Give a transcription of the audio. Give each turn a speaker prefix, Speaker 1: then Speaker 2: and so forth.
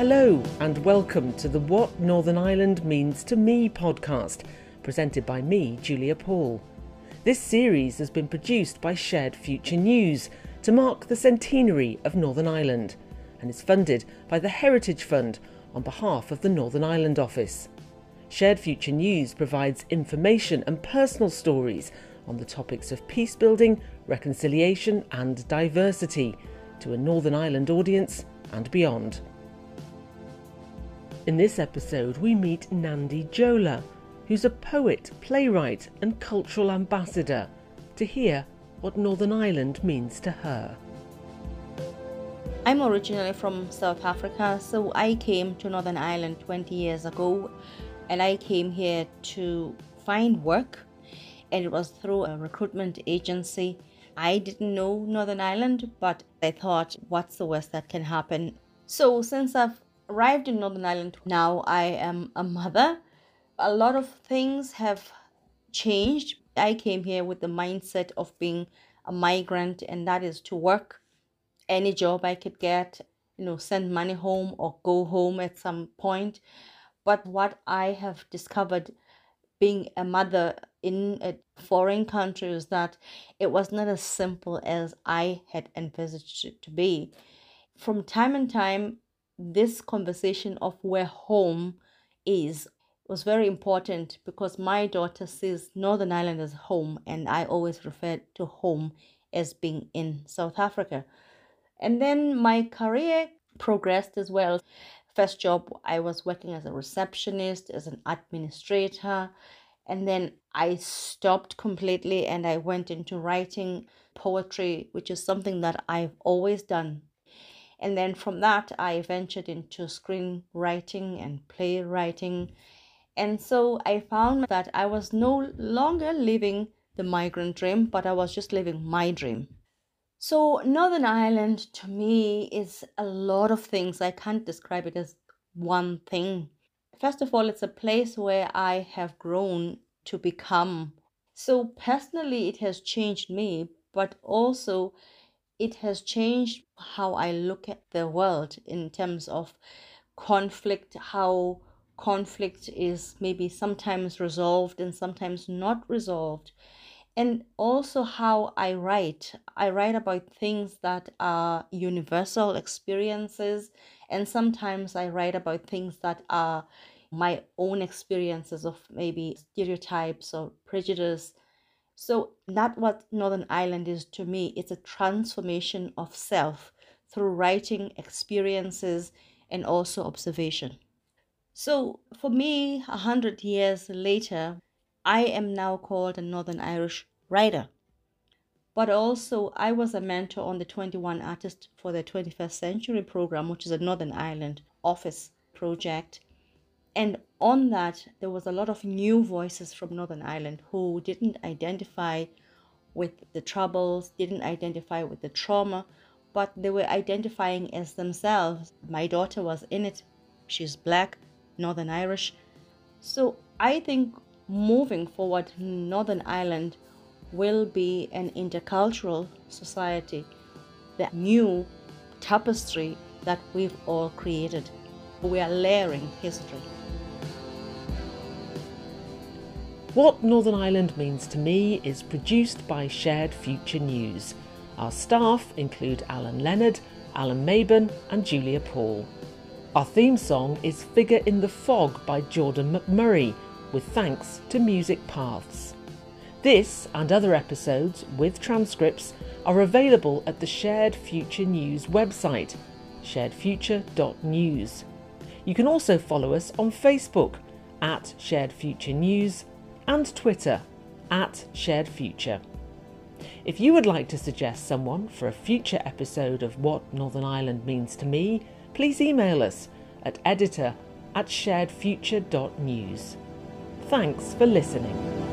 Speaker 1: Hello, and welcome to the What Northern Ireland Means to Me podcast, presented by me, Julia Paul. This series has been produced by Shared Future News to mark the centenary of Northern Ireland and is funded by the Heritage Fund on behalf of the Northern Ireland Office. Shared Future News provides information and personal stories on the topics of peace building, reconciliation, and diversity to a Northern Ireland audience and beyond. In this episode, we meet Nandi Jola, who's a poet, playwright, and cultural ambassador, to hear what Northern Ireland means to her.
Speaker 2: I'm originally from South Africa, so I came to Northern Ireland 20 years ago and I came here to find work, and it was through a recruitment agency. I didn't know Northern Ireland, but I thought, what's the worst that can happen? So, since I've arrived in Northern Ireland. Now I am a mother. A lot of things have changed. I came here with the mindset of being a migrant, and that is to work any job I could get, you know, send money home or go home at some point. But what I have discovered being a mother in a foreign country is that it was not as simple as I had envisaged it to be. From time and time, this conversation of where home is was very important because my daughter sees Northern Ireland as home, and I always refer to home as being in South Africa. And then my career progressed as well. First job, I was working as a receptionist, as an administrator, and then I stopped completely and I went into writing poetry, which is something that I've always done and then from that, I ventured into screenwriting and playwriting. And so I found that I was no longer living the migrant dream, but I was just living my dream. So, Northern Ireland to me is a lot of things. I can't describe it as one thing. First of all, it's a place where I have grown to become. So, personally, it has changed me, but also it has changed how I look at the world in terms of conflict, how conflict is maybe sometimes resolved and sometimes not resolved. And also how I write. I write about things that are universal experiences, and sometimes I write about things that are my own experiences of maybe stereotypes or prejudice so that what Northern Ireland is to me. It's a transformation of self through writing, experiences, and also observation. So for me, a hundred years later, I am now called a Northern Irish writer. But also, I was a mentor on the 21 Artists for the 21st Century program, which is a Northern Ireland office project. And on that, there was a lot of new voices from Northern Ireland who didn't identify with the troubles, didn't identify with the trauma, but they were identifying as themselves. My daughter was in it. She's black, Northern Irish. So I think moving forward, Northern Ireland will be an intercultural society, the new tapestry that we've all created. We are layering history.
Speaker 1: What Northern Ireland Means to Me is produced by Shared Future News. Our staff include Alan Leonard, Alan Maben, and Julia Paul. Our theme song is Figure in the Fog by Jordan McMurray, with thanks to Music Paths. This and other episodes with transcripts are available at the Shared Future News website, sharedfuture.news. You can also follow us on Facebook at Shared Future News and Twitter at Shared Future. If you would like to suggest someone for a future episode of What Northern Ireland Means to Me, please email us at editor at sharedfuture.news. Thanks for listening.